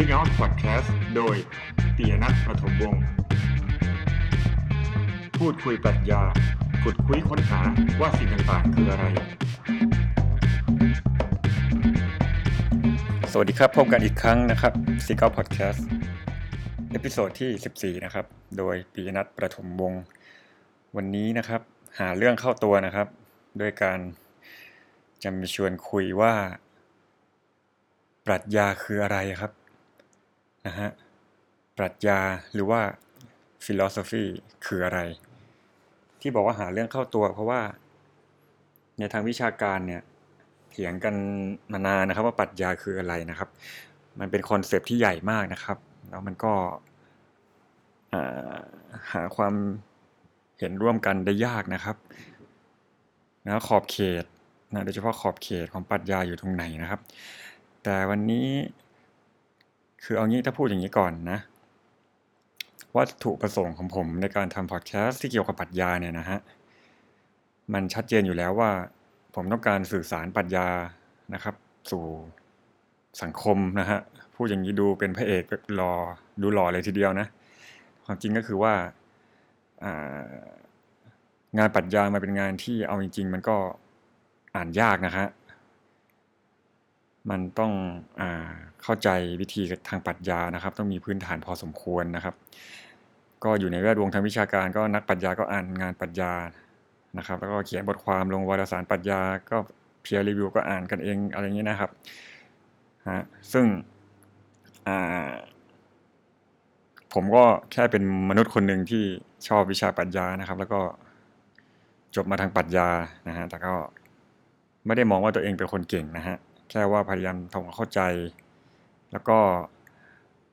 Speak Out Podcast โดยปิยณัฐ ประถมวงศ์พูดคุยปรัชญาขุดคุยค้นหาว่าสิ่งต่างๆคืออะไร สวัสดีครับ พบกันอีกครั้งนะครับ Speak Out Podcast episode ที่ 14 นะครับ โดยปิยณัฐ ประถมวงศ์วันนี้นะครับ หาเรื่องเข้าตัวนะครับ ด้วยการจะมีชวนคุยว่า ปรัชญาคืออะไรครับ นะฮะปรัชญาหรือว่า philosophy คืออะไร ที่บอกว่าหาเรื่องเข้าตัว เพราะว่า ในทางวิชาการเนี่ยเถียงกันมานานนะครับ ว่าปรัชญาคืออะไรนะครับ มันเป็นคอนเซปที่ใหญ่มากนะครับ แล้วมันก็หาความเห็นร่วมกันได้ยากนะครับนะขอบเขตนะโดยเฉพาะขอบเขตของปรัชญาอยู่ตรงไหนนะครับ แต่วันนี้ คือเอางี้ถ้าพูดอย่างนี้ก่อนนะวัตถุประสงค์ของผมในการทำพอดแคสต์ที่เกี่ยวกับปรัชญาเนี่ยนะฮะ มันชัดเจนอยู่แล้วว่า ผมต้องการสื่อสารปรัชญานะครับ สู่สังคมนะฮะพูดอย่างนี้ดูเป็นพระเอกหล่อดูหล่อเลยทีเดียวนะ ความจริงก็คือว่างานปรัชญามาเป็นงานที่เอาจริง ๆ มันก็อ่านยากนะฮะ มันต้องอเข้าใจวิธีทางปรัชญานะครับ ต้องมีพื้นฐานพอสมควรนะครับ ก็อยู่ในแวดวงทางวิชาการ ก็นักปรัชญาก็อ่านงานปรัชญานะครับ แล้วก็เขียนบทความลงวารสารปรัชญา ก็เพียร์รีวิวก็อ่านกันเองอะไรอย่างนี้นะครับฮะซึ่งผมก็แค่เป็นมนุษย์คนหนึ่งที่ชอบวิชาปรัชญานะครับ แล้วก็จบมาทางปรัชญานะฮะแต่ก็ไม่ได้มองว่าตัวเองเป็นคนเก่งนะฮะ แค่ว่าพยายามทำความเข้าใจ แล้วก็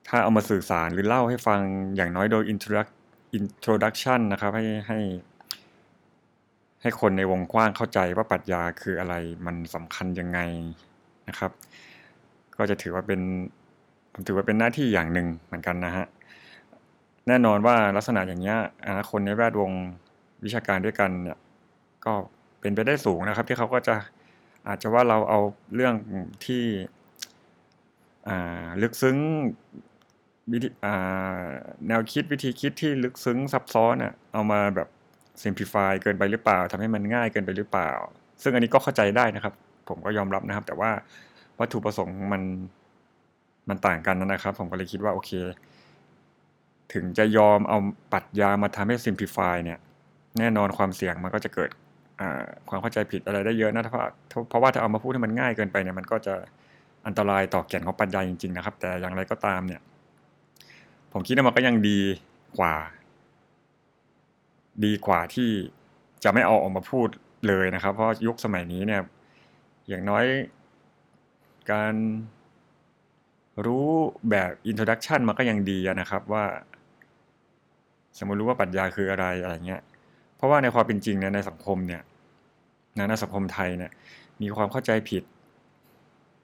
ถ้าเอามาสื่อสารหรือเล่าให้ฟังอย่างน้อยโดย introduction นะครับให้ให้ให้คนในวงกว้างเข้าใจว่าปรัชญาคืออะไรมันสำคัญยังไงนะครับ ก็จะถือว่าเป็นผมถือว่าเป็นหน้าที่อย่างหนึ่งเหมือนกันนะฮะแน่นอนว่าลักษณะอย่างนี้ยคนในแวดวงวิชาการด้วยกันเนี่ยก็เป็นไปได้สูงนะครับ ที่เขาก็จะ อาจจะว่าเราเอาเรื่องที่ลึกซึ้งวิธีแนวคิดวิธีคิดที่ลึกซึ้งซับซ้อนอะเอามาแบบ simplify เกินไปหรือเปล่าทำให้มันง่ายเกินไปหรือเปล่า ซึ่งอันนี้ก็เข้าใจได้นะครับ ผมก็ยอมรับนะครับ แต่ว่าวัตถุประสงค์มันมันต่างกันนะครับ ผมก็เลยคิดว่าโอเค ถึงจะยอมเอาปัดยามาทำให้ simplify เนี่ย แน่นอนความเสี่ยงมันก็จะเกิด ความเข้าใจผิดอะไรได้เยอะนะเพราะเพราะว่าถ้าเอามาพูดให้มันง่ายเกินไปเนี่ยมันก็จะอันตรายต่อแก่นของปัญญาจริงๆนะครับ แต่อย่างไรก็ตามเนี่ย ผมคิดว่ามันก็ยังดีกว่า ดีกว่าที่จะไม่เอาออกมาพูดเลยนะครับ เพราะยุคสมัยนี้เนี่ย อย่างน้อยการรู้แบบ introduction มันก็ยังดีนะครับว่า สมมติรู้ว่าปรัชญาคืออะไรอะไรเงี้ย เพราะว่าในความเป็นจริงเนี่ยในสังคมเนี่ยในสังคมไทยเนี่ยมีความเข้าใจผิด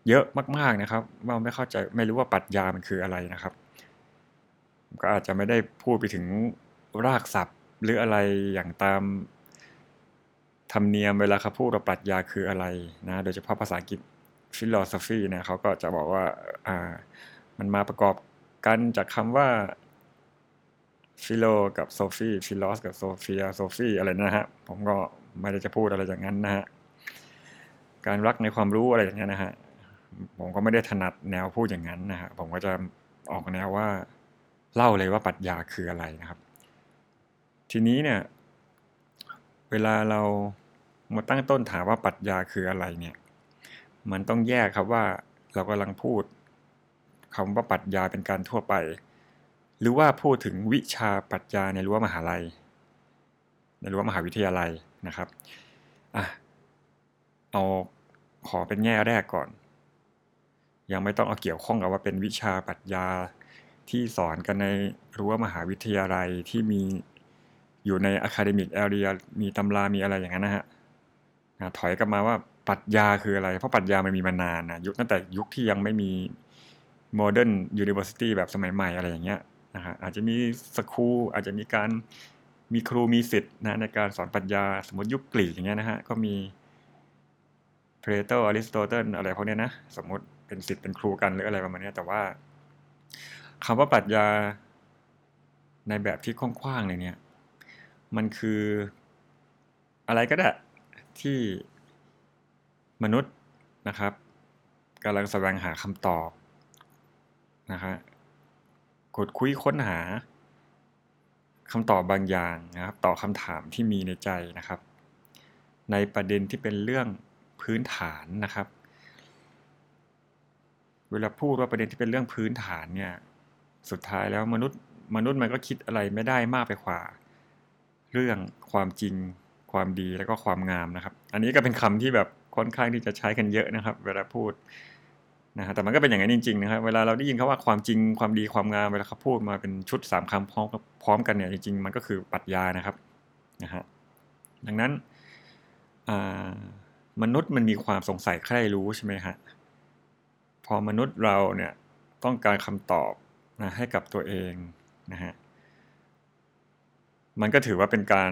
เยอะมากๆนะครับว่าไม่เข้าใจไม่รู้ว่าปรัชญามันคืออะไรนะครับ ก็อาจจะไม่ได้พูดไปถึงรากศัพท์หรืออะไรอย่างตามธรรมเนียมเวลาเขาพูดว่าปรัชญาคืออะไรนะ โดยเฉพาะภาษาอังกฤษ philosophy เนี่ยเขาก็จะบอกว่าอ่า มันมาประกอบกันจากคำว่า philo กับ sophy philos กับ sophia sophy อะไรนะฮะผมก็ไม่ได้จะพูดอะไรอย่างนั้นนะฮะการรักในความรู้อะไรอย่างเงี้ยนะฮะผมก็ไม่ได้ถนัดแนวพูดอย่างนั้นนะฮะผมก็จะออกแนวว่าเล่าเลยว่าปรัชญาคืออะไรนะครับ ทีนี้เนี่ย เวลาเรามาตั้งต้นถามว่าปรัชญาคืออะไรเนี่ย มันต้องแยกครับว่าเรากำลังพูดคำว่าปรัชญาเป็นการทั่วไป หรือว่าพูดถึงวิชาปรัชญาในรั้วมหาลัย ในรั้วมหาวิทยาลัยนะครับอะเอาขอเป็นแง่แรกก่อน ยังไม่ต้องเอาเกี่ยวข้องกับว่าเป็นวิชาปรัชญาที่สอนกันในรั้วมหาวิทยาลัยที่มีอยู่ใน academic area มีตำรามีอะไรอย่างนั้นนะฮะถอยกลับมาว่าปรัชญาคืออะไร เพราะปรัชญามันมีมานานนะยุคตั้งแต่ยุคที่ยังไม่มี modern university แบบสมัยใหม่อะไรอย่างเงี้ย นะฮะอาจจะมี school อาจจะมีการมีครูมีศิษย์นะในการสอนปรัชญาสมมติยุคกรีกอย่างเงี้ยนะฮะก็มีเพลโตอริสโตเติลอะไรพวกเนี้ยนะสมมติเป็นศิษย์เป็นครูกันหรืออะไรประมาณนี้แต่ว่าคำว่าปรัชญาในแบบที่กว้างๆเลยเนี่ย มันคืออะไรก็ได้ที่มนุษย์นะครับกำลังแสวงหาคำตอบนะฮะ กดคุยค้นหาคำตอบบางอย่างนะครับ ต่อคำถามที่มีในใจนะครับ ในประเด็นที่เป็นเรื่องพื้นฐานนะครับ เวลาพูดว่าประเด็นที่เป็นเรื่องพื้นฐานเนี่ยสุดท้ายแล้วมนุษย์มนุษย์มันก็คิดอะไรไม่ได้มากไปกว่า เรื่องความจริงความดีแล้วก็ความงามนะครับ อันนี้ก็เป็นคำที่แบบค่อนข้างที่จะใช้กันเยอะนะครับ เวลาพูด นะฮะแต่มันก็เป็นอย่างนั้นจริงๆนะครับเวลาเราได้ยินเขาว่าความจริงความดีความงามเวลาเขาพูดมาเป็นชุดสามคำพร้อมพร้อมกันเนี่ยจริงๆ มันก็คือปรัชญานะครับนะฮะดังนั้นมนุษย์มันมีความสงสัยใคร่รู้ใช่ไหมฮะพอมนุษย์เราเนี่ยต้องการคำตอบนะให้กับตัวเองนะฮะมันก็ถือว่าเป็นการ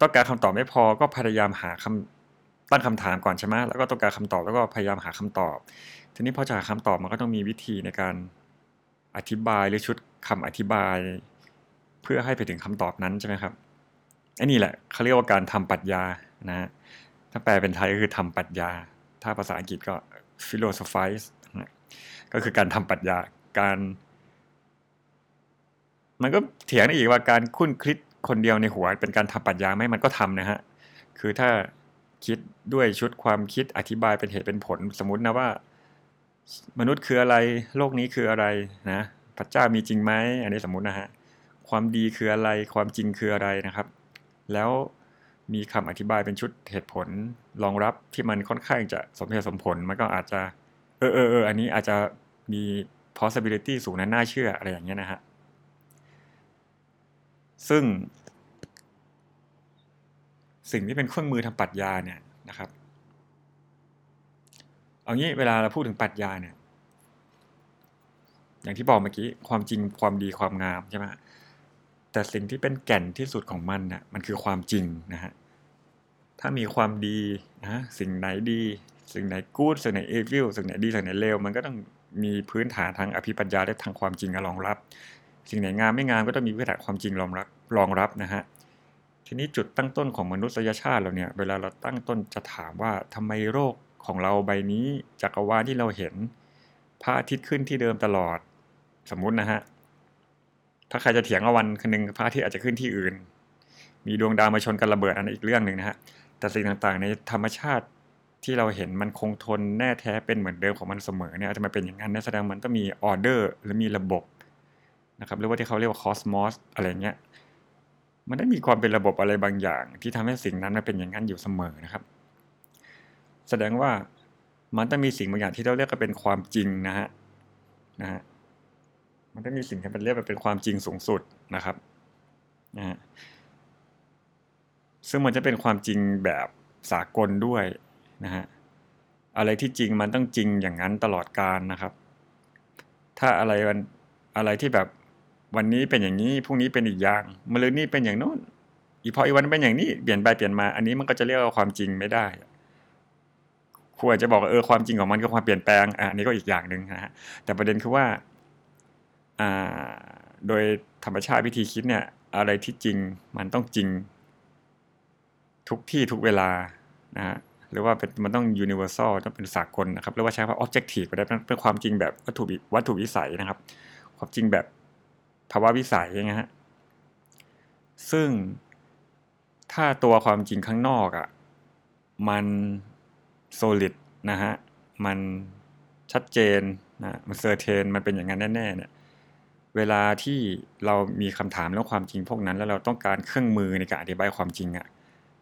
ต้องการคำตอบไม่พอก็พยายามหาคำ ตั้งคำถามก่อนใช่ไหมแล้วก็ต้องการคำตอบแล้วก็พยายามหาคำตอบ ทีนี้พอจะหาคำตอบมันก็ต้องมีวิธีในการอธิบายหรือชุดคำอธิบาย เพื่อให้ไปถึงคำตอบนั้นใช่ไหมครับไอ้นี่แหละเขาเรียกว่าการทำปรัชญานะถ้าแปลเป็นไทยก็คือทำปรัชญา ถ้าภาษาอังกฤษก็ philosophize นะก็คือการทำปรัชญาการ มันก็เถียงได้อีกว่าการคุ้นคิดคนเดียวในหัว เป็นการทำปรัชญาไหมมันก็ทำนะฮะคือถ้า คิดด้วยชุดความคิดอธิบายเป็นเหตุเป็นผล สมมตินะว่า มนุษย์คืออะไร โลกนี้คืออะไรนะพระเจ้ามีจริงไหมอันนี้สมมตินะฮะความดีคืออะไร ความจริงคืออะไรนะครับ แล้วมีคำอธิบายเป็นชุดเหตุผลรองรับที่มันค่อนข้างจะสมเหตุสมผลมันก็อาจจะ เออเออเอออันนี้อาจจะมี possibility สูงนั้นน่าเชื่ออะไรอย่างเงี้ยนะฮะซึ่ง สิ่งที่เป็นเครื่องมือทำปรัชญาเนี่ยนะครับ เอางี้เวลาเราพูดถึงปรัชญาเนี่ย อย่างที่บอกเมื่อกี้ความจริงความดีความงามใช่ไหมแต่สิ่งที่เป็นแก่นที่สุดของมันนะ่ะมันคือความจริงนะฮะถ้ามีความดีนะสิ่งไหนดี สิ่งไหนกู๊ดสิ่งไหนเอวิลสิ่งไหนดีสิ่งไหนเลวมันก็ต้องมีพื้นฐานทางอภิปัญญาและทางความจริงรองรับ สิ่งไหนงามไม่งามก็ต้องมีพื้นฐานความจริงรองรับรองรับนะฮะ ทีนี้จุดตั้งต้นของมนุษยชาติเราเนี่ย เวลาเราตั้งต้นจะถามว่าทำไมโรคของเราใบนี้จักรวาลที่เราเห็นพระอาทิตย์ขึ้นที่เดิมตลอด สมมุตินะฮะ ถ้าใครจะเถียงว่าวันคืนนึงพระอาทิตย์อาจจะขึ้นที่อื่น มีดวงดาวมาชนกันระเบิดอันอีกเรื่องหนึ่งนะฮะ แต่สิ่งต่างๆ ในธรรมชาติที่เราเห็นมันคงทนแน่แท้เป็นเหมือนเดิมของมันเสมอเนี่ยจะมาเป็นอย่างนั้นแสดงมันต้องมีออเดอร์หรือมีระบบนะครับหรือว่าที่เขาเรียกว่าคอสมอสอะไรเงี้ย มันได้มีความเป็นระบบอะไรบางอย่าง ที่ทำให้สิ่งนั้นมันเป็นอย่างนั้นอยู่เสมอนะครับ แสดงว่ามันต้องมีสิ่งบางอย่างที่เราเรียกว่าเป็นความจริงนะฮะนะฮะมันต้องมีสิ่งที่เป็นเรียกว่าเป็นความจริงสูงสุดนะครับนะฮะซึ่งมันจะเป็นความจริงแบบสากลด้วยนะฮะอะไรที่จริงมันต้องจริงอย่างนั้นตลอดกาลนะครับ ถ้าอะไรมันอะไรที่แบบ วันนี้เป็นอย่างนี้พรุ่งนี้เป็นอีกอย่างมะรืนนี้เป็นอย่างโน้นอีพออีวันเป็นอย่างนี้เปลี่ยนไปเปลี่ยนมา อันนี้มันก็จะเรียกว่าความจริงไม่ได้ควรจะบอกเออความจริงของมันก็ความเปลี่ยนแปลงอันนี้ก็อีกอย่างหนึ่งนะฮะแต่ประเด็นคือว่าอ่าโดยธรรมชาติวิธีคิดเนี่ย อะไรที่จริงมันต้องจริง ทุกที่ทุกเวลานะฮะหรือว่าเป็นมันต้อง universal ต้องเป็นสากลนะครับหรือว่าใช้คำว่า objective ก็ได้เป็นความจริงแบบวัตถุวัตถุวิสัยนะครับ ความจริงแบบ ภาวะวิสัยนะฮะซึ่งถ้าตัวความจริงข้างนอกอะ่ะมัน solid นะฮะมันชัดเจนนะมันเซอร์เทนมันเป็นอย่างนั้นแน่ๆเนี่ยเวลาที่เรามีคำถามเรื่องความจริงพวกนั้น แล้วเราต้องการเครื่องมือในการอธิบายความจริงอะ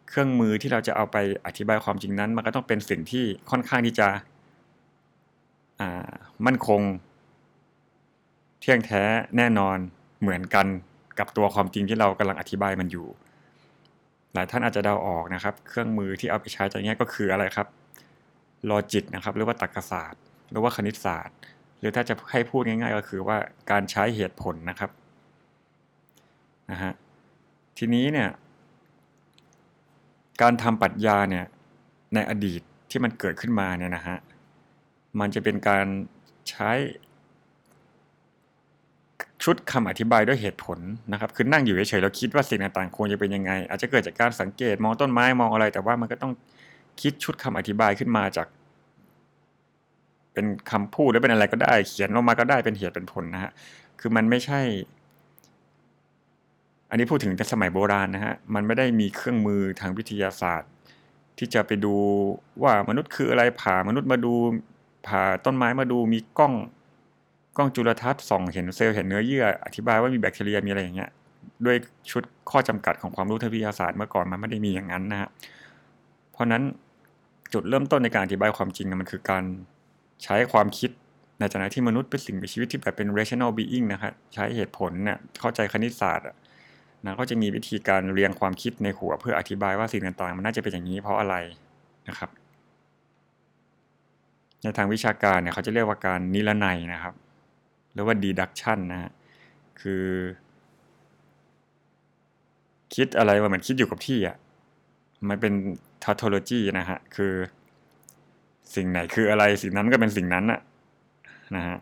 เครื่องมือที่เราจะเอาไปอธิบายความจริงนั้น มันก็ต้องเป็นสิ่งที่ค่อนข้างที่จะมั่นคง เที่ยงแท้แน่นอนเหมือนกันกับตัวความจริงที่เรากำลังอธิบายมันอยู่ หลายท่านอาจจะเดาออกนะครับ เครื่องมือที่เอาไปใช้จะเงี้ยก็คืออะไรครับลอจิกนะครับหรือว่าตรรกศาสตร์ หรือว่าคณิตศาสตร์ หรือถ้าจะให้พูดง่ายๆ ก็คือว่าการใช้เหตุผลนะครับนะฮะทีนี้เนี่ยการทำปรัชญาเนี่ยในอดีตที่มันเกิดขึ้นมาเนี่ยนะฮะมันจะเป็นการใช้ ชุดคำอธิบายด้วยเหตุผลนะครับคือนั่งอยู่เฉยๆแล้วคิดว่าสิ่งต่างๆควรจะเป็นยังไง อาจจะเกิดจากการสังเกตมองต้นไม้มองอะไร แต่ว่ามันก็ต้องคิดชุดคำอธิบายขึ้นมาจาก เป็นคำพูดหรือเป็นอะไรก็ได้ เขียนออกมาก็ได้เป็นเหตุเป็นผลนะฮะคือมันไม่ใช่ อันนี้พูดถึงแต่สมัยโบราณนะฮะมันไม่ได้มีเครื่องมือทางวิทยาศาสตร์ ที่จะไปดูว่ามนุษย์คืออะไรผ่ามนุษย์มาดูผ่าต้นไม้มาดูมีกล้อง กล้องจุลทรรศน์ส่องเห็นเซลล์เห็นเนื้อเยื่อ อธิบายว่ามีแบคทีเรียมีอะไรอย่างเงี้ยด้วยชุดข้อจำกัดของความรู้ทางวิทยาศาสตร์เมื่อก่อนมันไม่ได้มีอย่างนั้นนะฮะเพราะนั้นจุดเริ่มต้นในการอธิบายความจริงมันคือการใช้ความคิดในฐานะที่มนุษย์เป็นสิ่งมีชีวิตที่แบบเป็น rational being นะครับใช้เหตุผลเนี่ยเข้าใจคณิตศาสตร์นะก็จะมีวิธีการเรียงความคิดในหัว เพื่ออธิบายว่าสิ่งต่างๆ มันน่าจะเป็นอย่างนี้เพราะอะไรนะครับ ในทางวิชาการเนี่ยเขาจะเรียกว่าการนิรนัยนะครับ หรือว่า deduction นะฮะคือ คิดอะไรว่าเหมือนคิดอยู่กับที่อะมันเป็น tautology นะฮะคือสิ่งไหนคืออะไรสิ่งนั้นก็เป็นสิ่งนั้นน่ะนะฮะ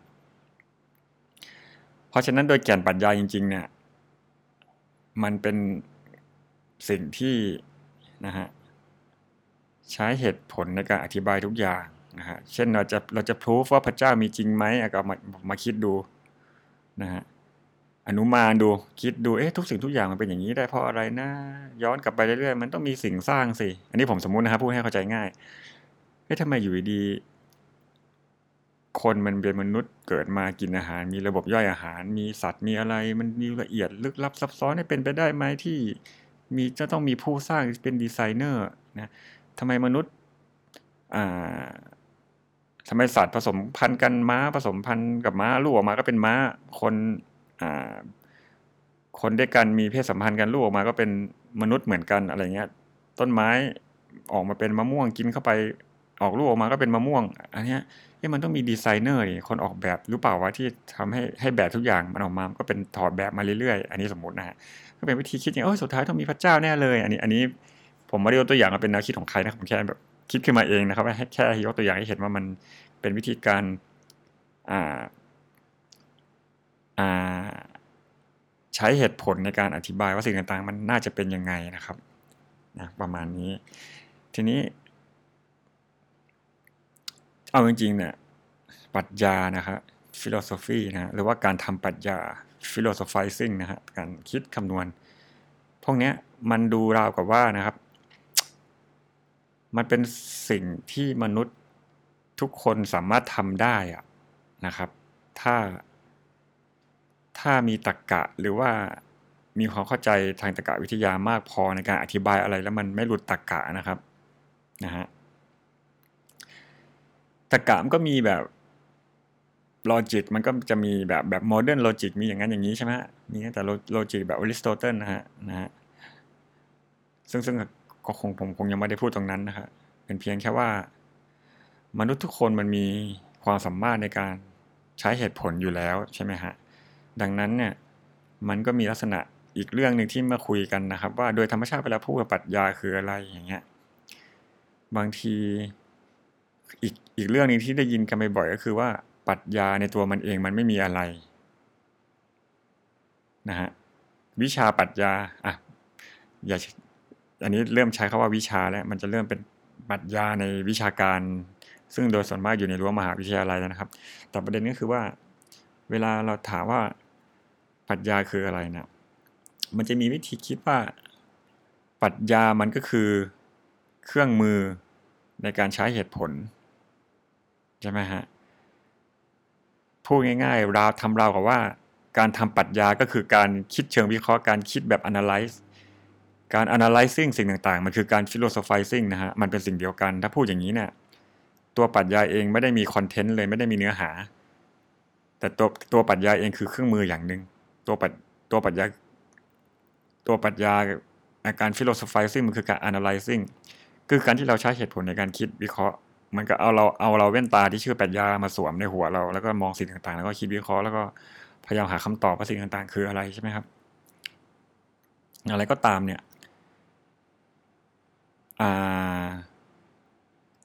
เพราะฉะนั้นโดยแก่นปรัชญาจริง ๆ เนี่ย มันเป็นสิ่งที่นะฮะใช้เหตุผลในการอธิบายทุกอย่าง นะฮะเช่นเราจะเราจะพิสูจว่าพระเจ้ามีจริงไหมก็มามาคิดดูนะฮะอนุมานดูคิดดูเอ๊ะทุกสิ่งทุกอย่างมันเป็นอย่างนี้ได้เพราะอะไรนะ ย้อนกลับไปเรื่อยๆมันต้องมีสิ่งสร้างสิอันนี้ผมสมมุตินะครับพูดให้เข้าใจง่ายเอ๊ะทำไมอยู่ดี คนมันเป็นมนุษย์เกิดมากินอาหาร มีระบบย่อยอาหาร มีสัตว์มีอะไร มันมีละเอียดลึกลับซับซ้อนให้เป็นไปได้ไหมที่ มีจะต้องมีผู้สร้างเป็นดีไซเนอร์นะทำไมมนุษย์อ่า ทำไมสัตว์ผสมพันธุ์กันม้าผสมพันธุ์กับม้าลูกออกมาก็เป็นม้าคนอ่าคนด้วยกันมีเพศสัมพันธ์กันลูกออกมาก็เป็นมนุษย์เหมือนกันอะไรเงี้ย ต้นไม้ออกมาเป็นมะม่วงกินเข้าไปออกลูกออกมาก็เป็นมะม่วง อันเนี้ยมันต้องมีดีไซเนอร์นี่คนออกแบบหรือเปล่าวะที่ทำให้ให้แบบทุกอย่างมันออกมาก็เป็นถอดแบบมาเรื่อยๆ อันนี้สมมตินะฮะก็เป็นวิธีคิดอย่างเออสุดท้ายต้องมีพระเจ้าแน่เลย อันนี้อันนี้ผมไม่ได้ยกตัวอย่างมาเป็นแนวคิดของใครนะผมแค่แบบ คิดขึ้นมาเองนะครับแค่ยกตัวอย่างให้เห็นว่ามันเป็นวิธีการอ่าอ่าใช้เหตุผลในการอธิบายว่าสิ่งต่างๆ มันน่าจะเป็นยังไงนะครับนะประมาณนี้ ทีนี้ เอาจริงๆเนี่ยปรัชญานะครับ philosophy นะหรือว่าการทำปรัชญา philosophizing นะฮะการคิดคำนวณ พวกเนี้ยมันดูราวกับว่านะครับ มันเป็นสิ่งที่มนุษย์ทุกคนสามารถทำได้อะนะครับ ถ้า ถ้ามีตรกกะหรือว่ามีความเข้าใจทางตรรกะวิทยามากพอในการอธิบายอะไรแล้วมันไม่หลุดตรรกะนะครับนะฮะตรรกะมันก็มีแบบ logic มันก็จะมีแบบแบบ modern logic มีอย่างนั้นอย่างนี้ใช่ไหมมีแต่ logic แบบอริสโตเติลนะฮะนะฮะซึ่งซึ่ง ก็คงผมคงยังไม่ได้พูดตรงนั้นนะครับเป็นเพียงแค่ว่า มนุษย์ทุกคนมันมีความสามารถในการใช้เหตุผลอยู่แล้วใช่ไหมฮะดังนั้นเนี่ยมันก็มีลักษณะอีกเรื่องหนึ่งที่มาคุยกันนะครับ ว่าโดยธรรมชาติเวลาพูดปรัชญาคืออะไรอย่างเงี้ยบางทีอีกอีกเรื่องนึงที่ได้ยินกันบ่อยๆก็คือว่าปรัชญาในตัวมันเองมันไม่มีอะไรนะฮะวิชาปรัชญาอะอย่า อันนี้เริ่มใช้คาว่าวิชาแล้วมันจะเริ่มเป็นปรัชญาในวิชาการ ซึ่งโดยส่วนมากอยู่ในรั้วมหาวิทยาลัยนะครับ แต่ประเด็นก็คือว่า เวลาเราถามว่าปรัชญาคืออะไรนะมันจะมีวิธีคิดว่าปรัชญามันก็คือเครื่องมือในการใช้เหตุผล ใช่ไหมฮะพูดง่ายๆราวทำราวกับว่า การทำปรัชญาก็คือการคิดเชิงวิเคราะห์การคิดแบบ analyze การ analyzing สิ่งต่างๆ มันคือการ philosophizing นะฮะ มันเป็นสิ่งเดียวกัน ถ้าพูดอย่างนี้เนี่ยตัวปรัชญาเองไม่ได้มีคอนเทนต์เลยไม่ได้มีเนื้อหา แต่ตัวตัวปรัชญาเองคือเครื่องมืออย่างหนึ่งตัวปัจตัวปรัชญาตัวปรัชญาการ philosophizing มันคือการ analyzing คือการที่เราใช้เหตุผลในการคิดวิเคราะห์ มันก็เอาเราเอาเราเว้นตาที่ชื่อปรัชญามาสวมในหัวเรา แล้วก็มองสิ่งต่างๆ แล้วก็คิดวิเคราะห์แล้วก็พยายามหาคำตอบว่าสิ่งต่างๆ คืออะไรใช่ไหมครับ อะไรก็ตามเนี่ย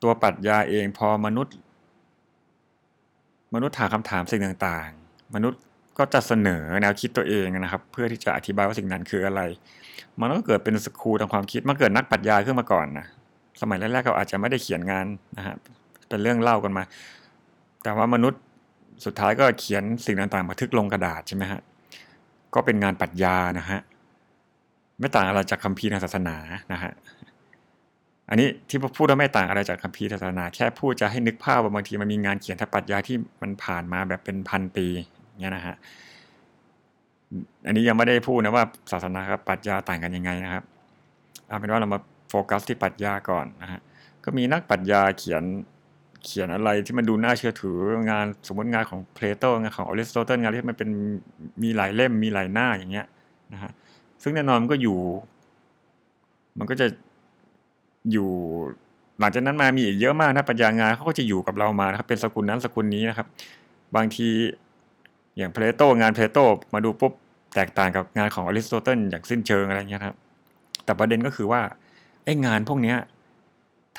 ตัวปรัชญาเองพอมนุษย์ มนุษย์ถามคำถามสิ่งต่างๆ มนุษย์ก็จะเสนอแนวคิดตัวเองนะครับ เพื่อที่จะอธิบายว่าสิ่งนั้นคืออะไร มันก็เกิดเป็นสกูทางความคิด มันเกิดนักปรัชญาขึ้นมาก่อนนะสมัยแรกๆเขาอาจจะไม่ได้เขียนงานนะฮะเป็นเรื่องเล่ากันมา แต่ว่ามนุษย์สุดท้ายก็เขียนสิ่งต่างๆบันทึกลงกระดาษใช่ไหมฮะก็เป็นงานปรัชญานะฮะไม่ต่างอะไรจากคัมภีร์ทางศาสนานะฮะ อันนี้ที่พูดว่าไม่ต่างอะไรจากคัมภีร์ศาสนา แค่พูดจะให้นึกภาพว่าบางทีมันมีงานเขียนทางปรัชญาที่มันผ่านมาแบบเป็นพันปีเนี่ยนะฮะอันนี้ยังไม่ได้พูดนะว่าศาสนากับปรัชญาต่างกันยังไงนะครับเอาเป็นว่าเรามาโฟกัสที่ปรัชญาก่อนนะฮะก็มีนักปรัชญาเขียนเขียนอะไรที่มันดูน่าเชื่อถืองานสมมติงานของเพลโตงานของอริสโตเติลงานที่มันเป็นมีหลายเล่มมีหลายหน้าอย่างเงี้ยนะฮะซึ่งแน่นอนมันก็อยู่ มันก็จะ อยู่หลังจากนั้นมามีอีกเยอะมากนะปัญญางานเขาก็จะอยู่กับเรามานะครับเป็นสกุลนั้นสกุลนี้นะครับ บางทีอย่างเพลโตงานเพลโตมาดูปุ๊บแตกต่างกับงานของอริสโตเติลอย่างสิ้นเชิงอะไรเงี้ยครับ แต่ประเด็นก็คือว่าไอ้งานพวกเนี้ย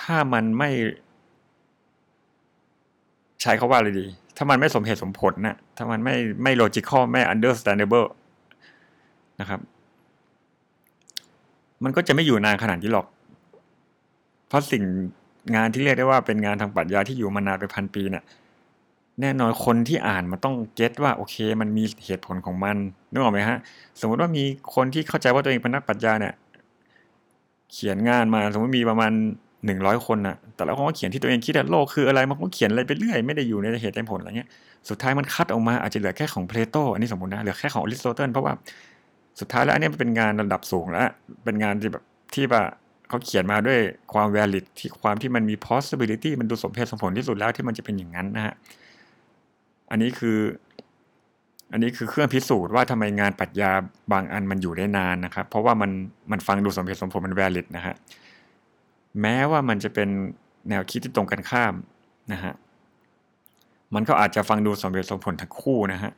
ถ้ามันไม่ ใช้เขาว่าอะไรดี ถ้ามันไม่สมเหตุสมผลนะถ้ามันไม่ไม่ logical ไม่ understandable นะครับ มันก็จะไม่อยู่นานขนาดนี้หรอก เพราะสิ่งงานที่เรียกได้ว่าเป็นงานทางปรัชญาที่อยู่มานานเป็นพันปีเนี่ยแน่นอนคนที่อ่านมันต้องเก็ตว่าโอเค มันมีเหตุผลของมันนึกออกไหมฮะ สมมติว่ามีคนที่เข้าใจว่าตัวเองเป็นนักปรัชญาเนี่ย เขียนงานมาสมมติมีประมาณหนึ่งร้อยคนน่ะแต่ละคนก็เขียนที่ตัวเองคิดว่าโลกคืออะไรมันก็เขียนอะไรไปเรื่อยไม่ได้อยู่ในเหตุในผลอะไรเงี้ยสุดท้ายมันคัดออกมาอาจจะเหลือแค่ของเพลโตอันนี้สมมตินะเหลือแค่ของอริสโตเติลเพราะว่าสุดท้ายแล้วอันนี้มันเป็นงานระดับสูงแล้วเป็นงานที่แบบที่แบบ เขาเขียนมาด้วยความ valid ที่ความที่มันมี possibility มันดูสมเหตุสมผลที่สุดแล้วที่มันจะเป็นอย่างนั้นนะฮะ อันนี้คือ อันนี้คือเครื่องพิสูจน์ว่าทำไมงานปรัชญาบางอันมันอยู่ได้นานนะครับ เพราะว่ามันมันฟังดูสมเหตุสมผลมัน valid นะฮะ แม้ว่ามันจะเป็นแนวคิดที่ตรงกันข้ามนะฮะ มันก็อาจจะฟังดูสมเหตุสมผลทั้งคู่นะฮะ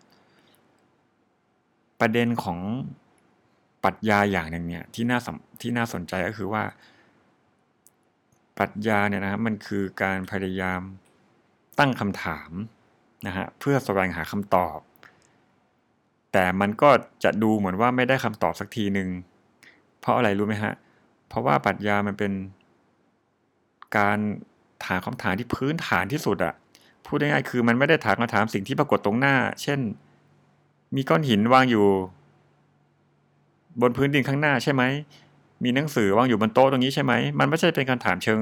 ประเด็นของ ปรัชญาอย่างหนึ่งเนี่ยที่น่าที่น่าสนใจก็คือว่า ปรัชญาเนี่ยนะครับมันคือการพยายามตั้งคำถามนะฮะเพื่อแสวงหาคำตอบ แต่มันก็จะดูเหมือนว่าไม่ได้คำตอบสักทีหนึ่งเพราะอะไรรู้ไหมฮะเพราะว่าปรัชญามันเป็น การถามคำถามที่พื้นฐานที่สุดอะพูดง่ายๆคือมันไม่ได้ถามคำถามสิ่งที่ปรากฏตรงหน้า เช่น มีก้อนหินวางอยู่ บนพื้นดินข้างหน้าใช่ไหม มีหนังสือวางอยู่บนโต๊ะตรงนี้ใช่ไหม มันไม่ใช่เป็นการถามเชิง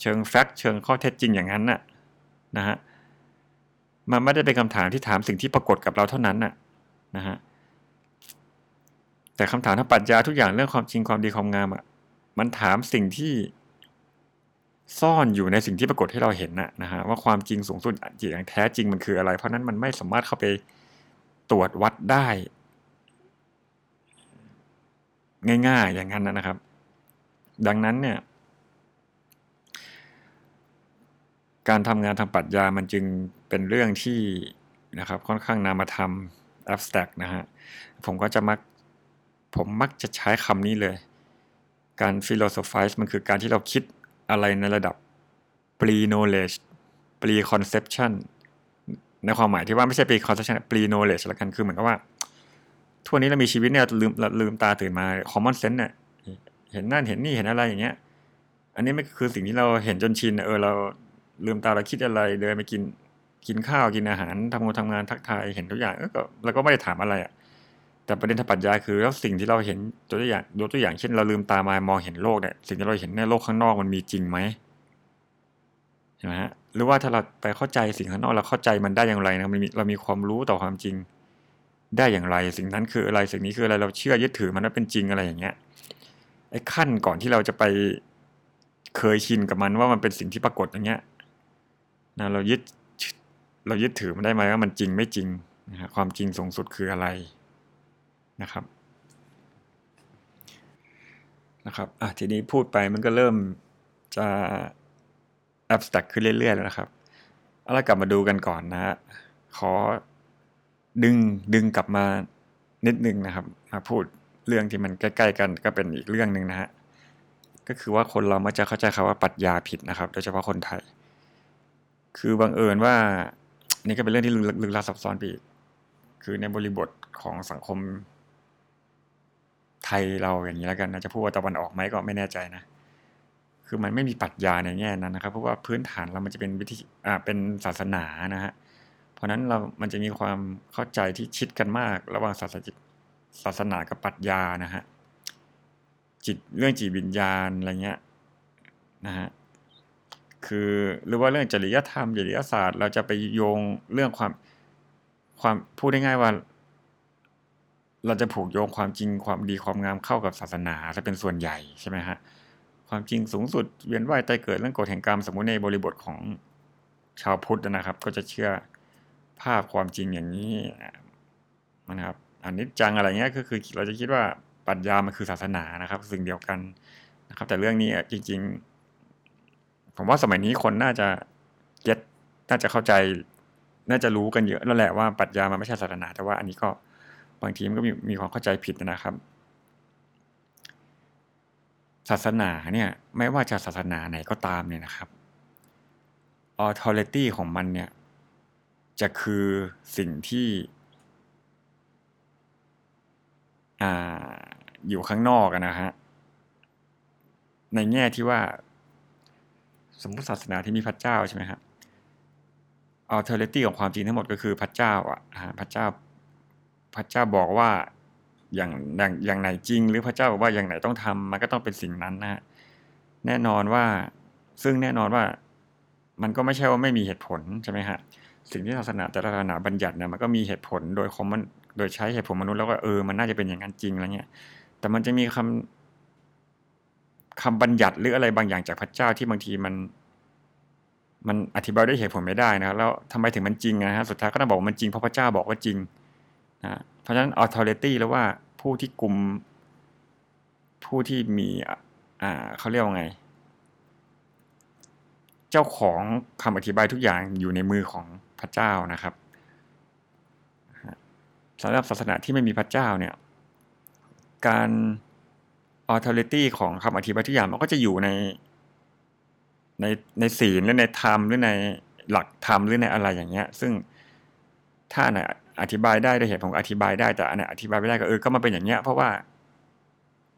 เชิงแฟกต์เชิงข้อเท็จจริงอย่างนั้นน่ะนะฮะ มันไม่ได้เป็นคำถามที่ถามสิ่งที่ปรากฏกับเราเท่านั้นน่ะนะฮะ แต่คำถามทางปรัชญาทุกอย่างเรื่องความจริงความดีความงามอะ มันถามสิ่งที่ซ่อนอยู่ในสิ่งที่ปรากฏให้เราเห็นน่ะนะฮะว่าความจริงสูงสุดอย่างแท้จริงมันคืออะไร เพราะนั้นมันไม่สามารถเข้าไปตรวจวัดได้ ง่ายๆ อย่างนั้นนะครับ ดังนั้นเนี่ย การทำงานทางปรัชญามันจึงเป็นเรื่องที่นะครับ ค่อนข้างนามธรรม abstract นะฮะ ผมก็จะมัก ผมมักจะใช้คำนี้เลย การ philosophize มันคือการที่เราคิดอะไรในระดับ pre knowledge pre conception ในความหมายที่ว่าไม่ใช่ pre conception pre knowledge ละกันคือเหมือนกับว่า ทั่วนี้เรามีชีวิตเนี่ยลืมลืมตาตื่นมา common sense เนี่ยเห็นนั่นเห็นนี่เห็นอะไรอย่างเงี้ย อันนี้ไม่คือสิ่งที่เราเห็นจนชินเออเราลืมตาเราคิดอะไรเดินไปกินกินข้าวกินอาหารทำงานทำงานทักทายเห็นทุกอย่างเออก็เราก็ไม่ได้ถามอะไรอะแต่ประเด็นทางปรัชญาคือแล้วสิ่งที่เราเห็นตัวอย่างยกตัวอย่างเช่นเราลืมตามามองเห็นโลกเนี่ยสิ่งที่เราเห็นในโลกข้างนอกมันมีจริงไหมใช่ไหมฮะหรือว่าถ้าเราไปเข้าใจสิ่งข้างนอกเราเข้าใจมันได้อย่างไรนะมันมีเรามีความรู้ต่อความจริง ได้อย่างไร สิ่งนั้นคืออะไรสิ่งนี้คืออะไรเราเชื่อยึดถือมันว่าเป็นจริงอะไรอย่างเงี้ยไอ้ขั้นก่อนที่เราจะไปเคยชินกับมันว่ามันเป็นสิ่งที่ปรากฏอย่างเงี้ยนะเรายึดเรายึดถือมันได้ไหมว่ามันจริงไม่จริงนะฮะความจริงสูงสุดคืออะไรนะครับนะครับอะทีนี้พูดไปมันก็เริ่มจะ abstract ขึ้นเรื่อยๆแล้วนะครับเอาละกลับมาดูกันก่อนนะฮะขอ ดึงดึงกลับมานิดนึงนะครับ มาพูดเรื่องที่มันใกล้ๆกันก็เป็นอีกเรื่องหนึ่งนะฮะก็คือว่าคนเรามักจะเข้าใจคำว่าปรัชญาผิดนะครับ โดยเฉพาะคนไทย คือบังเอิญว่า นี่ก็เป็นเรื่องที่ลึกลับซับซ้อนไปอีกคือในบริบทของสังคม ไทยเราอย่างนี้แล้วกันนะจะพูดว่าตะวันออกไหมก็ไม่แน่ใจนะคือมันไม่มีปรัชญาในแง่นั้นนะครับ เพราะว่าพื้นฐานเรามันจะเป็นวิธีอ่าเป็นศาสนานะฮะ ราะนั้นเรามันจะมีความเข้าใจที่ชิดกันมาก ระหว่างศาสนาศาสนากับปรัชญานะฮะจิตเรื่องจิตวิญญาณอะไรเงี้ยนะฮะคือหรือว่าเรื่องจริยธรรมจริยศาสตร์ เราจะไปโยงเรื่องความความพูดง่ายๆว่า เราจะผูกโยงความจริงความดีความงามเข้ากับศาสนาจะเป็นส่วนใหญ่ใช่ไหมฮะความจริงสูงสุดเวียนว่ายตายเกิดเรื่องกฎแห่งกรรมสมมุติในบริบทของชาวพุทธนะครับ ก็จะเชื่อ ภาพความจริงอย่างนี้นะครับอันนี้จังอะไรเงี้ยก็คือเราจะคิดว่าปรัชญามันคือศาสนานะครับ สิ่งเดียวกันนะครับ แต่เรื่องนี้จริง ๆ ผมว่าสมัยนี้คนน่าจะเก็ตน่าจะเข้าใจ น่าจะรู้กันเยอะแล้วแหละว่าปรัชญามันไม่ใช่ศาสนา แต่ว่าอันนี้ก็บางทีมันก็มีมีความเข้าใจผิดนะครับ ศาสนาเนี่ย ไม่ว่าจะศาสนาไหนก็ตามเนี่ยนะครับ authority ของมันเนี่ย จะคือสิ่งที่ออยู่ข้างนอกนะฮะ ในแง่ที่ว่า สมมติศาสนาที่มีพระเจ้าใช่ไหมครับ authority ของความจริงทั้งหมดก็คือพระเจ้าอะพระเจ้าพระเจ้าบอกว่าอย่างอย่างอย่างไหนจริง หรือพระเจ้าบอกว่าอย่างไหนต้องทำมันก็ต้องเป็นสิ่งนั้นนะฮะแน่นอนว่าซึ่งแน่นอนว่า มันก็ไม่ใช่ว่าไม่มีเหตุผลใช่ไหมฮะ สิ่งที่ศาสนาแต่ละศาสนาบัญญัติเนี่ยมันก็มีเหตุผลโดยคอมมันโดยใช้เหตุผลมนุษย์แล้วก็เออมันน่าจะเป็นอย่างนั้นจริงอะไรเงี้ย แต่มันจะมีคำคำบัญญัติหรืออะไรบางอย่างจากพระเจ้าที่บางทีมันมันอธิบายด้วยเหตุผลไม่ได้นะแล้วทำไมถึงมันจริงนะฮะสุดท้ายก็ต้องบอกมันจริงเพราะพระเจ้าบอกว่าจริงนะเพราะฉะนั้น authority แล้วว่าผู้ที่กลุ่มผู้ที่มีอ่าเขาเรียกว่าไง เจ้าของคำอธิบายทุกอย่างอยู่ในมือของ ระเจ้านะครับสำหรับศาสนาที่ไม่มีพระเจ้าเนี่ยการ authority ของคำอธิบายทุกอย่างมันก็จะอยู่ในในในศีลหรือในธรรมหรือในหลักธรรมหรือในอะไรอย่างเงี้ย ซึ่งถ้าไหนอธิบายได้ด้วยเหตุผลอธิบายได้แต่อันไหนอธิบายไม่ได้ก็เออก็มาเป็นอย่างเงี้ย เพราะว่า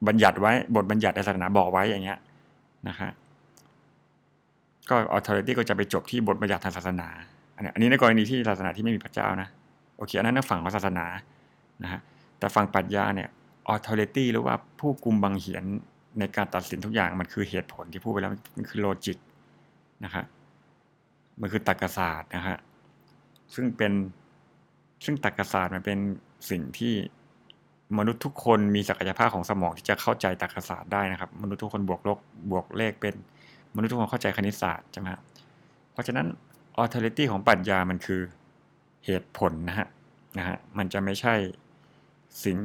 บัญญัติไว้บทบัญญัติในศาสนาบอกไว้อย่างเงี้ยนะคะก็ authority ก็จะไปจบที่บทบัญญัติทางศาสนา อันนี้ในกรณีที่ศาสนาที่ไม่มีพระเจ้านะโอเคอันนั้นฝั่งของศาสนานะฮะแต่ฝั่งปรัชญาเนี่ย authority หรือว่าผู้กุมบังเหียนในการตัดสินทุกอย่างมันคือเหตุผลที่พูดไปแล้วมันคือโลจิกนะครับมันคือตรรกศาสตร์นะฮะซึ่งเป็นซึ่งตรรกศาสตร์มันเป็นสิ่งที่มนุษย์ทุกคนมีศักยภาพของสมองที่จะเข้าใจตรรกศาสตร์ได้นะครับ มนุษย์ทุกคนบวกลบบวกเลขเป็นมนุษย์ทุกคนเข้าใจคณิตศาสตร์ใช่ไหมเพราะฉะนั้น authority ของปรัชญามันคือเหตุผลนะฮะนะฮะมันจะไม่ใช่สิ่ง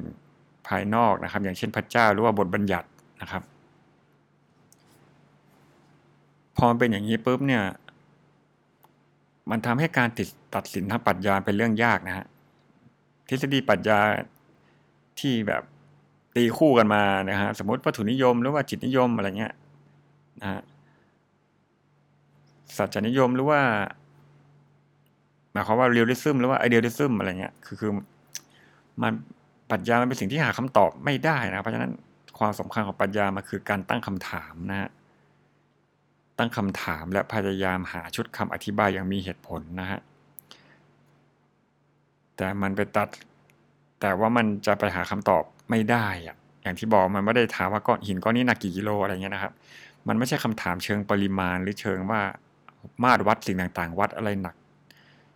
ภายนอกนะครับ อย่างเช่นพระเจ้าหรือว่าบทบัญญัตินะครับ พอเป็นอย่างนี้ปุ๊บเนี่ยมันทำให้การติดตัดสินทางปรัชญาเป็นเรื่องยากนะฮะทฤษฎีปรัชญาที่แบบตีคู่กันมานะฮะสมมติวัตถุนิยมหรือว่าจิตนิยมอะไรเงี้ยนะฮะสัจจนิยมหรือว่า หมายความว่า realism หรือว่า idealism อะไรเงี้ยคือคือมันปรัชญามันเป็นสิ่งที่หาคำตอบไม่ได้นะเพราะฉะนั้นความสำคัญของปรัชญามันคือการตั้งคำถามนะฮะตั้งคำถามและพยายามหาชุดคำอธิบายอย่างมีเหตุผลนะฮะแต่มันไปตัด แต่ว่ามันจะไปหาคำตอบไม่ได้อะอย่างที่บอกมันไม่ได้ถามว่าก้อนหินก้อนนี้หนักกี่กิโลอะไรเงี้ยนะครับ มันไม่ใช่คำถามเชิงปริมาณหรือเชิงว่ามาตรวัดสิ่งต่างๆ วัดอะไรหนัก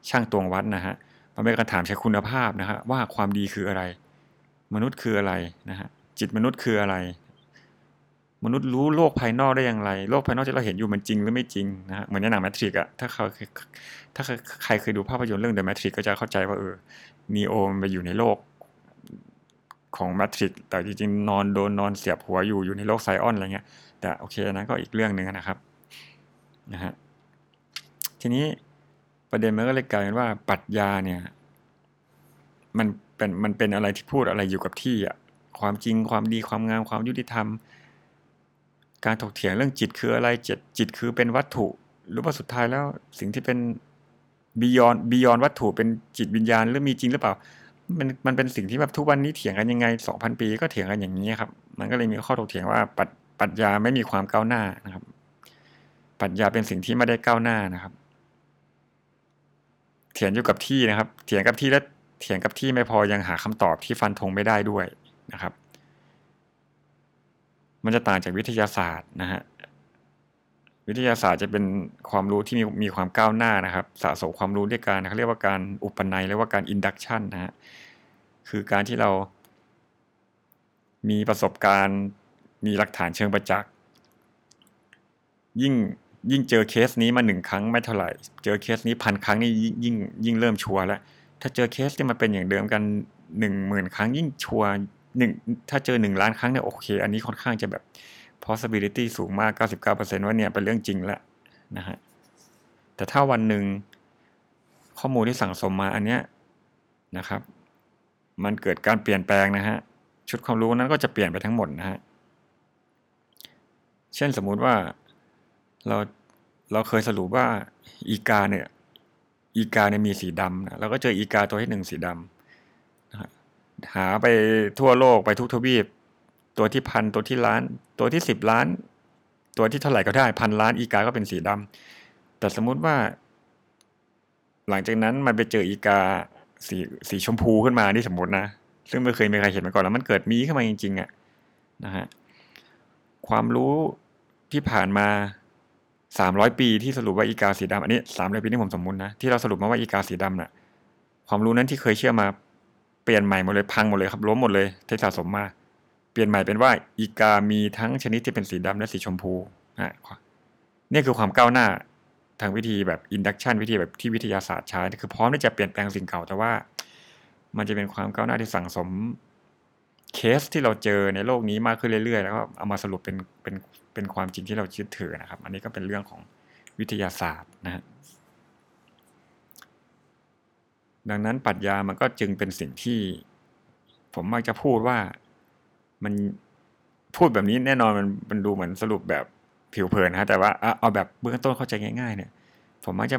ช่างตวงวัดนะฮะมันเป็นการถามใช้คุณภาพนะฮะว่าความดีคืออะไร มนุษย์คืออะไรนะฮะจิตมนุษย์คืออะไร มนุษย์รู้โลกภายนอกได้อย่างไร โลกภายนอกที่เราเห็นอยู่มันจริงหรือไม่จริงนะฮะเหมือนในหนังแมทริกอะถ้าเขาถ้าใครเคยดูภาพยนตร์เรื่องเดอะแมทริกก็จะเข้าใจว่าเออนีโอมันไปอยู่ในโลกของแมทริกแต่จริงๆนอนโดนนอนเสียบหัวอยู่อยู่ในโลกไซออนอะไรเงี้ยแต่โอเคนะก็อีกเรื่องหนึ่งนะครับนะฮะทีนี้ ประเด็นมันก็เลยกลายเป็นว่าปรัชญาเนี่ย มันเป็นมันเป็นอะไรที่พูดอะไรอยู่กับที่อะความจริงความดีความงามความยุติธรรม การถกเถียงเรื่องจิตคืออะไรจิตจิตคือเป็นวัตถุ หรือว่าสุดท้ายแล้วสิ่งที่เป็นบียอนบียอนวัตถุเป็นจิตวิญญาณหรือมีจริงหรือเปล่า มันมันเป็นสิ่งที่แบบทุกวันนี้เถียงกันยังไงสองพันปีก็เถียงกันอย่างนี้ครับ มันก็เลยมีข้อถกเถียงว่าปรัชปรัชญาไม่มีความก้าวหน้านะครับปรัชญาเป็นสิ่งที่ไม่ได้ก้าวหน้านะครับ เถียงอยู่กับที่นะครับ เถียงกับที่แล้วเถียงกับที่ไม่พอยังหาคำตอบที่ฟันธงไม่ได้ด้วยนะครับ มันจะต่างจากวิทยาศาสตร์นะฮะวิทยาศาสตร์จะเป็นความรู้ที่มีมีความก้าวหน้านะครับ สะสมความรู้ด้วยการเขาเรียกว่าการอุปนัยเรียกว่าการ induction นะฮะคือการที่เรา มีประสบการณ์ มีหลักฐานเชิงประจักษ์ยิ่ง ยิ่งเจอเคสนี้มาหนึ่งครั้งไม่เท่าไหร่ เจอเคสนี้พันครั้งนี่ยิ่งยิ่งเริ่มชัวร์แล้ว ถ้าเจอเคสที่มันเป็นอย่างเดิมกันหนึ่งหมื่นครั้งยิ่งชัวร์หนึ่งถ้าเจอหนึ่งล้านครั้งเนี่ยโอเค อันนี้ค่อนข้างจะแบบ possibility สูงมาก 99%ว่าเนี่ยเป็นเรื่องจริงแล้วนะฮะ แต่ถ้าวันหนึ่งข้อมูลที่สั่งสมมาอันเนี้ยนะครับ มันเกิดการเปลี่ยนแปลงนะฮะ ชุดความรู้นั้นก็จะเปลี่ยนไปทั้งหมดนะฮะ เช่นสมมุติว่า เราเราเคยสรุปว่าอีกาเนี่ยอีกาเนี่ยมีสีดำนะเราก็เจออีกาตัวที่หนึ่งสีดำนะหาไปทั่วโลกไปทุกทวีป ตัวที่พันตัวที่ล้าน ตัวที่สิบล้าน ตัวที่เท่าไหร่ก็ได้พันล้านอีกาก็เป็นสีดำแต่สมมุติว่า หลังจากนั้นมันไปเจออีกาสีสีชมพูขึ้นมานี่สมมตินะซึ่งไม่เคยมีใครเห็นมาก่อนแล้วมันเกิดมีขึ้นมาจริงๆอะนะฮะความรู้ที่ผ่านมา สามร้อยปีที่สรุปว่าอีกาสีดำอันนี้สามร้อยปีนี่ผมสมมุตินะที่เราสรุปมาว่าอีกาสีดำน่ะ ความรู้นั้นที่เคยเชื่อมาเปลี่ยนใหม่หมดเลยพังหมดเลยครับล้มหมดเลยที่สะสมมาเปลี่ยนใหม่เป็นว่าอีกามีทั้งชนิดที่เป็นสีดำและสีชมพูนะนี่คือความก้าวหน้าทางวิธีแบบ induction วิธีแบบที่วิทยาศาสตร์ใช้คือพร้อมที่จะเปลี่ยนแปลงสิ่งเก่า แต่ว่า มันจะเป็นความก้าวหน้าที่สั่งสม เคสที่เราเจอในโลกนี้มากขึ้นเรื่อยๆ แล้วก็เอามาสรุปเป็นเป็นเป็นความจริงที่เรายึดถือนะครับ อันนี้ก็เป็นเรื่องของวิทยาศาสตร์นะฮะดังนั้นปรัชญามันก็จึงเป็นสิ่งที่ ผมมักจะพูดว่ามันพูดแบบนี้แน่นอนมันมันดูเหมือนสรุปแบบผิวเผินนะฮะแต่ว่าเอาแบบเบื้องต้นเข้าใจง่าย ๆ เนี่ย ผมมักจะ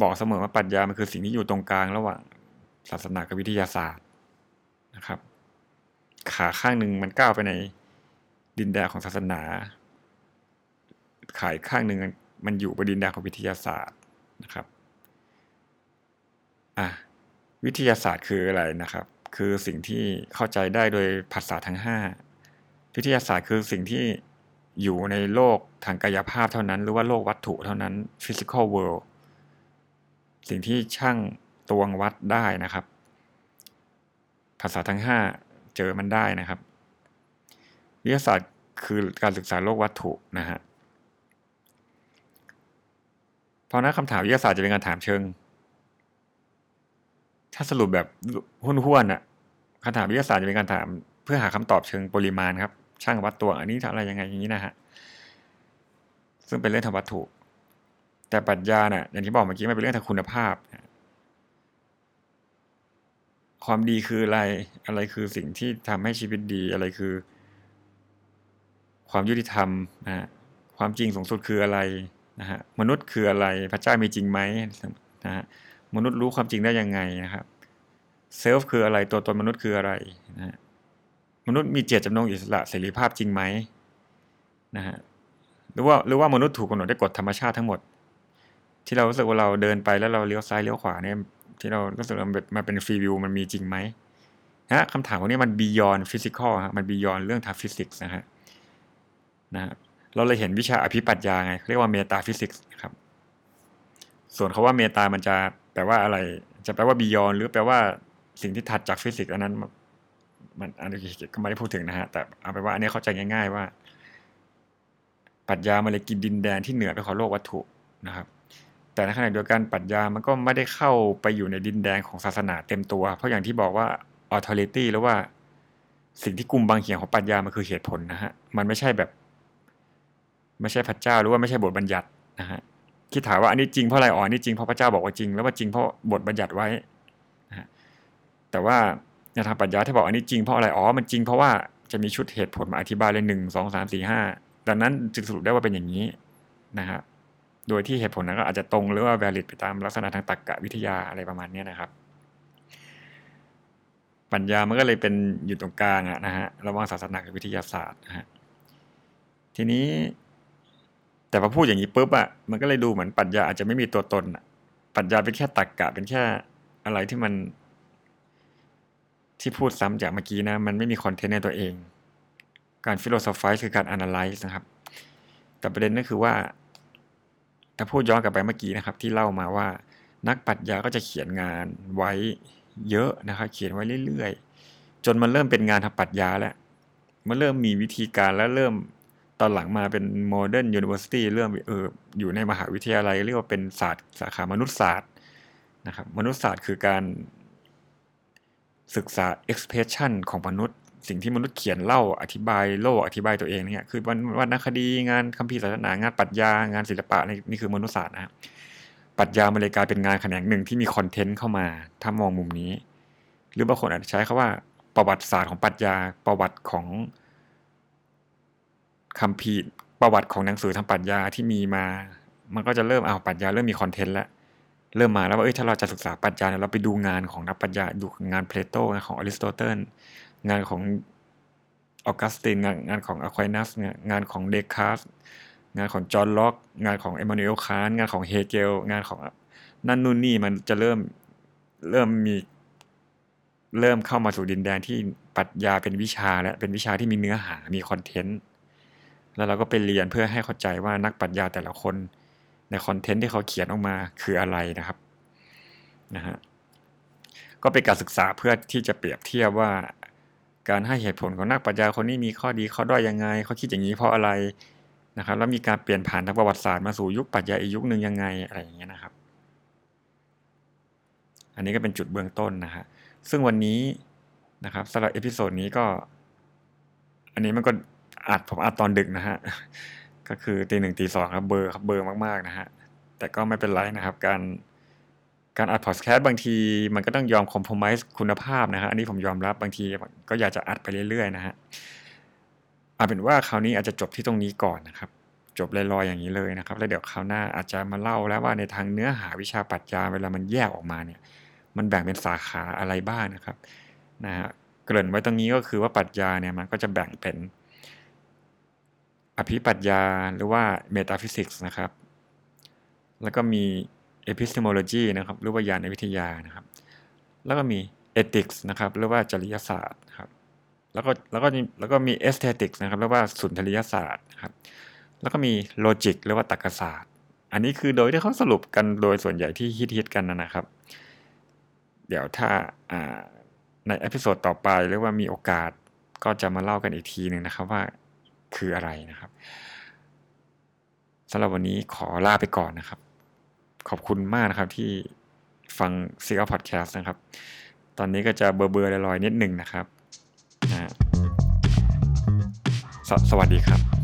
บอกเสมอว่าปรัชญามันคือสิ่งที่อยู่ตรงกลางระหว่างศาสนากับวิทยาศาสตร์นะครับ ขาข้างหนึ่งมันก้าวไปในดินแดนของศาสนา ขายข้างหนึ่งมันอยู่บนดินแดนของวิทยาศาสตร์นะครับอะวิทยาศาสตร์คืออะไรนะครับ คือสิ่งที่เข้าใจได้โดยภาษาทั้งห้าวิทยาศาสตร์คือสิ่งที่อยู่ในโลกทางกายภาพเท่านั้น หรือว่าโลกวัตถุเท่านั้น physical world สิ่งที่ช่างตวงวัดได้นะครับ ภาษาทั้งห้า เจอมันได้นะครับ วิทยาศาสตร์คือการศึกษาโลกวัตถุนะฮะเพราะนั้นคำถามวิทยาศาสตร์จะเป็นการถามเชิง ถ้าสรุปแบบห้วนๆน่ะคำถามวิทยาศาสตร์จะเป็นการถาม เพื่อหาคำตอบเชิงปริมาณครับ ช่างวัดตัวอันนี้ทำอะไรยังไงอย่างนี้นะฮะซึ่งเป็นเรื่องทางวัตถุ แต่ปรัชญาน่ะอย่างที่บอกเมื่อกี้มันเป็นเรื่องทางคุณภาพ ความดีคืออะไร อะไรคือสิ่งที่ทำให้ชีวิตดีอะไรคือ ความยุติธรรมนะฮะความจริงสูงสุดคืออะไรนะฮะมนุษย์คืออะไรพระเจ้ามีจริงไหมนะฮะมนุษย์รู้ความจริงได้ยังไงนะครับเซลฟ์คืออะไรตัวตนมนุษย์คืออะไรนะฮะมนุษย์มีเจตจำนงอิสระเสรีภาพจริงไหมนะฮะหรือว่าหรือว่ามนุษย์ถูกกำหนดด้วยกฎธรรมชาติทั้งหมด ที่เรารู้สึกว่าเราเดินไปแล้วเราเลี้ยวซ้ายเลี้ยวขวาเนี่ย ที่เรารู้สึกว่ามันเป็นฟรีวิวมันมีจริงไหมนะคำถามพวกนี้มัน beyond physical ฮะมัน beyond เรื่องทางฟิสิกส์นะฮะนะเราเลยเห็นวิชาอภิปรัชญาไงเรียกว่า metaphysics ครับ ส่วนคำว่า meta มันจะแปลว่าอะไร จะแปลว่า beyond หรือแปลว่าสิ่งที่ถัดจากฟิสิกส์อันนั้น มันอันนี้ก็ไม่ได้พูดถึงนะฮะ แต่เอาไปว่าอันนี้เข้าใจง่าย ๆ ว่าปรัชญามันเลยกินดินแดนที่เหนือไปของโลกวัตถุนะครับ แต่ในขณะเดียวกันปรัชญามันก็ไม่ได้เข้าไปอยู่ในดินแดนของศาสนาเต็มตัว เพราะอย่างที่บอกว่า authority หรือว่า สิ่งที่กลุ่มบางเขียนของปรัชญามันคือเหตุผลนะฮะมันไม่ใช่แบบ ไม่ใช่พระเจ้าหรือว่าไม่ใช่บทบัญญัตินะฮะคิดถามว่าอันนี้จริงเพราะอะไรอ๋ออันนี้จริงเพราะพระเจ้าบอกว่าจริง แล้วว่าจริงเพราะบทบัญญัติไว้นะฮะแต่ว่าในทางปรัชญาที่บอกอันนี้จริงเพราะอะไรอ๋อมันจริงเพราะว่าจะมีชุดเหตุผลมาอธิบายเลยหนึ่งสองสามสี่ห้าดังนั้นจึงสรุปได้ว่าเป็นอย่างนี้นะฮะ โดยที่เหตุผลนั้นก็อาจจะตรงหรือว่า valid ไปตามลักษณะทางตรรกะวิทยาอะไรประมาณนี้นะครับปรัชญามันก็เลยเป็นอยู่ตรงกลางนะฮะระหว่างศาสนากับวิทยาศาสตร์นะฮะทีนี้ แต่พอพูดอย่างนี้ปุ๊บอะมันก็เลยดูเหมือนปรัชญาอาจจะไม่มีตัวตนอะปรัชญาเป็นแค่ตรรกกะ เป็นแค่อะไรที่มัน ที่พูดซ้ำจากเมื่อกี้นะ มันไม่มีคอนเทนต์ในตัวเอง การฟิโลโซฟ i คือการ analyze นะครับ แต่ประเด็นก็คือว่า ถ้าพูดย้อนกลับไปเมื่อกี้นะครับ ที่เล่ามาว่า นักปรัชญาก็จะเขียนงานไว้เยอะนะครับ เขียนไว้เรื่อยๆ จนมันเริ่มเป็นงานทางปรัชญาแล้วมันเริ่มมีวิธีการแล้วเริ่มตอนหลังมาเป็น modern university เริ่มเอออยู่ในมหาวิทยาลัย เรียกว่าเป็นศาสตร์สาขามนุษยศาสตร์นะครับ มนุษยศาสตร์คือการศึกษา expression ของมนุษย์ สิ่งที่มนุษย์เขียนเล่าอธิบายโลกอธิบายตัวเองเนี่ยคือวันวรรณคดีงานคัมภีร์ศาสนางานปรัชญางานศิลปะนี่นี่คือมนุษยศาสตร์นะครับปรัชญามันเลยกลายเป็นงานแขนงหนึ่งที่มีคอนเทนต์เข้ามาถ้ามองมุมนี้ หรือบางคนอาจจะใช้คาว่าประวัติศาสตร์ของปรัชญาประวัติของคัมภีร์ประวัติของหนังสือทางปรัชญาที่มีมา มันก็จะเริ่มเอาปรัชญาเริ่มมีคอนเทนต์แล้วเริ่มมาแล้วว่าเอ้ยถ้าเราจะศึกษาปรัชญาเนี่ยเราไปดูงานของนักปรัชญาดูงานเพลโตของอริสโตเติล งานของออกัสติน งานของอคว i นัสงานของเดการ์ต งานของจอห์นล็อก งานของอิมมานูเอลคานท์ งานของเฮเกลงานของนั่นนู่นนี่มันจะเริ่มเริ่มมีเริ่มเข้ามาสู่ดินแดนที่ปรัชญาเป็นวิชาและเป็นวิชาที่มีเนื้อหามี content แล้วเราก็ไปเรียนเพื่อให้เข้าใจว่านักปรัชญาแต่ละคนในคอนเทนต์ที่เขาเขียนออกมาคืออะไรนะครับนะฮะก็เป็นการศึกษาเพื่อที่จะเปรียบเทียบว่า การให้เหตุผลของนักปรัชญาคนนี้มีข้อดีข้อด้อยยังไงเขาคิดอย่างนี้เพราะอะไรนะครับ แล้วมีการเปลี่ยนผ่านทางประวัติศาสตร์มาสู่ยุคปรัชญาอีกยุคหนึ่งยังไงอะไรอย่างเงี้ยนะครับ อันนี้ก็เป็นจุดเบื้องต้นนะฮะซึ่งวันนี้นะครับสำหรับ episode นี้ก็ อันนี้มันก็อัดผมอัดตอนดึกนะฮะก็คือตีหนึ่งตีสองครับเบอร์ครับเบอร์มากๆนะฮะแต่ก็ไม่เป็นไรนะครับ การ การอัดพอดแคสต์บางทีมันก็ต้องยอมคอม p r o m i s e คุณภาพนะฮะอันนี้ผมยอมรับบางทีก็อยากจะอัดไปเรื่อยๆนะฮะเอาเป็นว่าคราวนี้อาจจะจบที่ตรงนี้ก่อนนะครับ จบลอยๆอย่างนี้เลยนะครับ แล้วเดี๋ยวคราวหน้าอาจจะมาเล่าแล้วว่าในทางเนื้อหาวิชาปรัชญาเวลามันแยกออกมาเนี่ย มันแบ่งเป็นสาขาอะไรบ้างนะครับนะฮะเกริ่นไว้ตรงนี้ก็คือว่าปรัชญาเนี่ยมันก็จะแบ่งเป็น อภิปรัชญาหรือว่า metaphysics นะครับ แล้วก็มี epistemology นะครับหรือว่าญาณวิทยานะครับ แล้วก็มี ethics นะครับหรือว่าจริยศาสตร์ครับแล้วก็แล้วก็แล้วก็มี aesthetics นะครับหรือว่าสุนทรียศาสตร์ครับแล้วก็มี logic หรือว่าตรรกศาสตร์ อันนี้คือโดยที่เขาสรุปกันโดยส่วนใหญ่ที่ฮิตๆกันนะครับ เดี๋ยวถ้าในเอพิโซดต่อไปหรือว่ามีโอกาสก็จะมาเล่ากันอีกทีหนึ่งนะครับว่าคืออะไรนะครับสำหรับวันนี้ขอลาไปก่อนนะครับ ขอบคุณมากนะครับที่ฟังซิก a พอดแคสต์นะครับ ตอนนี้ก็จะเบอร์เบอร์ลอยๆนิดหนึ่งนะครับนะสสวัสดีครับ